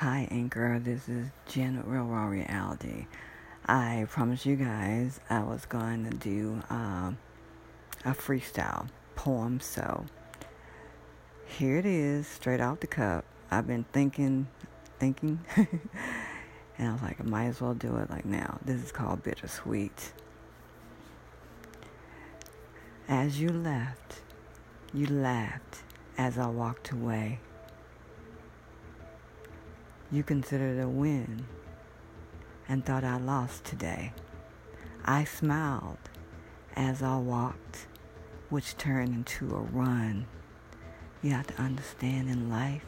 Hi, Anchor. This is Janet Real Raw Reality. I promised you guys I was going to do uh, a freestyle poem, so here it is, straight off the cup. I've been thinking, thinking, and I was like, I might as well do it like now. This is called Bittersweet. As you left, you laughed as I walked away. You considered a win and thought I lost today. I smiled as I walked, which turned into a run. You have to understand in life,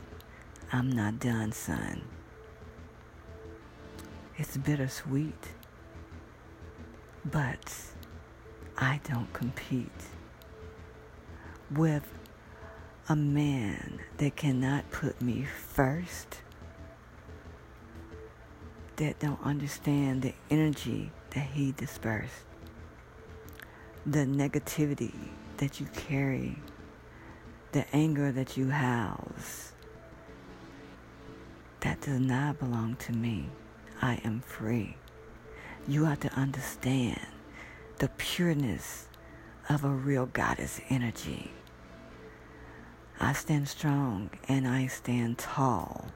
I'm not done, son. It's bittersweet, but I don't compete with a man that cannot put me first that don't understand the energy that he dispersed, the negativity that you carry, the anger that you house. That does not belong to me. I am free. You have to understand the pureness of a real goddess energy. I stand strong and I stand tall.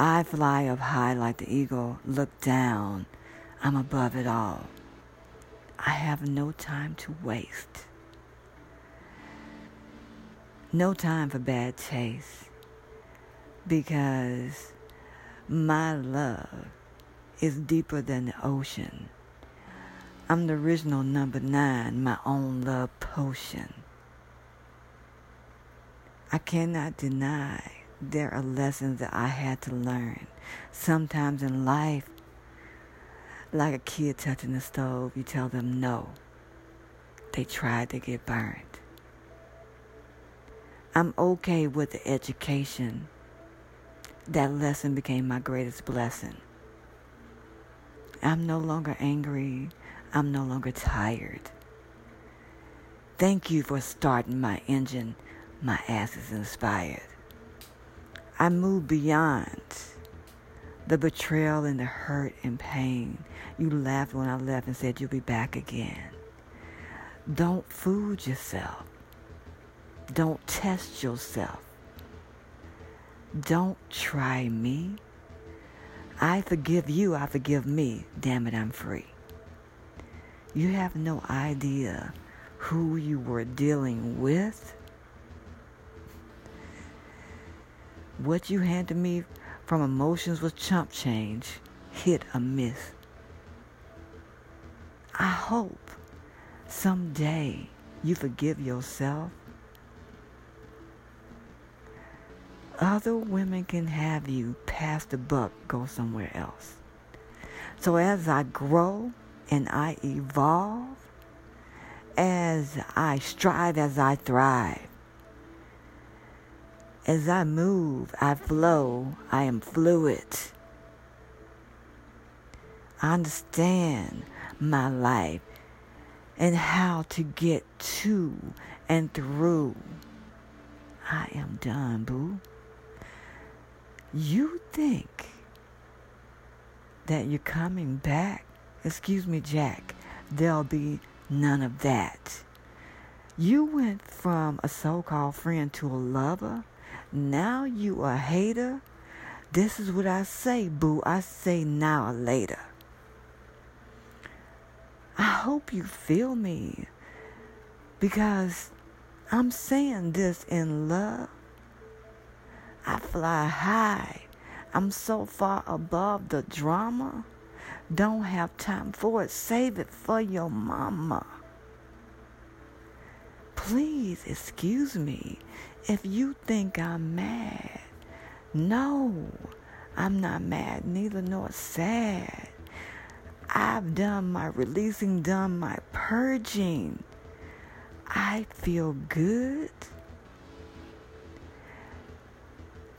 I fly up high like the eagle, look down. I'm above it all. I have no time to waste. No time for bad taste. Because my love is deeper than the ocean. I'm the original number nine, my own love potion. I cannot deny there are lessons that I had to learn. Sometimes in life, like a kid touching the stove, you tell them no. They tried to get burned. I'm okay with the education. That lesson became my greatest blessing. I'm no longer angry. I'm no longer tired. Thank you for starting my engine. My ass is inspired. I moved beyond the betrayal and the hurt and pain. You laughed when I left and said you'll be back again. Don't fool yourself. Don't test yourself. Don't try me. I forgive you, I forgive me. Damn it, I'm free. You have no idea who you were dealing with What you handed me from emotions was chump change, hit a miss. I hope someday you forgive yourself. Other women can have you pass the buck, go somewhere else. So as I grow and I evolve, as I strive, as I thrive, as I move, I flow, I am fluid. I understand my life and how to get to and through. I am done, boo. You think that you're coming back? Excuse me, Jack. There'll be none of that. You went from a so called friend to a lover now you a hater? This is what I say, boo. I say now or later. I hope you feel me because I'm saying this in love. I fly high. I'm so far above the drama. Don't have time for it. Save it for your mama. Please excuse me if you think I'm mad. No, I'm not mad, neither nor sad. I've done my releasing, done my purging. I feel good.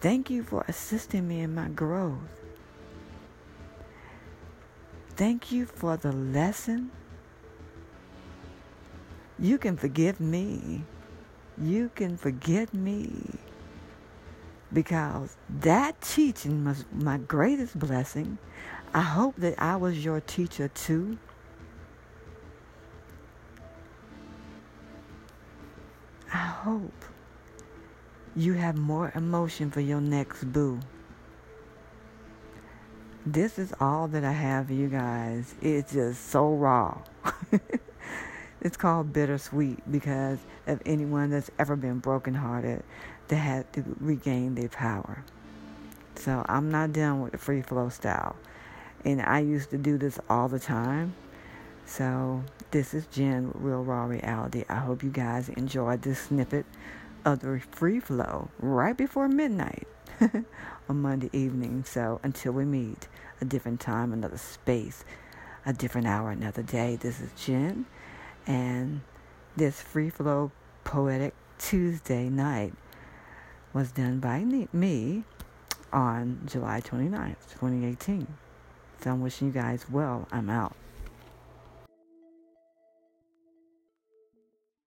Thank you for assisting me in my growth. Thank you for the lesson you can forgive me. You can forget me. because that teaching was my greatest blessing. I hope that I was your teacher too. I hope you have more emotion for your next boo. This is all that I have for you guys. It's just so raw. it's called bittersweet because of anyone that's ever been brokenhearted that had to regain their power. So I'm not done with the free flow style. And I used to do this all the time. So this is Jen with Real Raw Reality. I hope you guys enjoyed this snippet of the free flow right before midnight on Monday evening. So until we meet, a different time, another space, a different hour, another day. This is Jen, and this free flow poetic Tuesday night was done by me on July 29th, 2018. So I'm wishing you guys well. I'm out.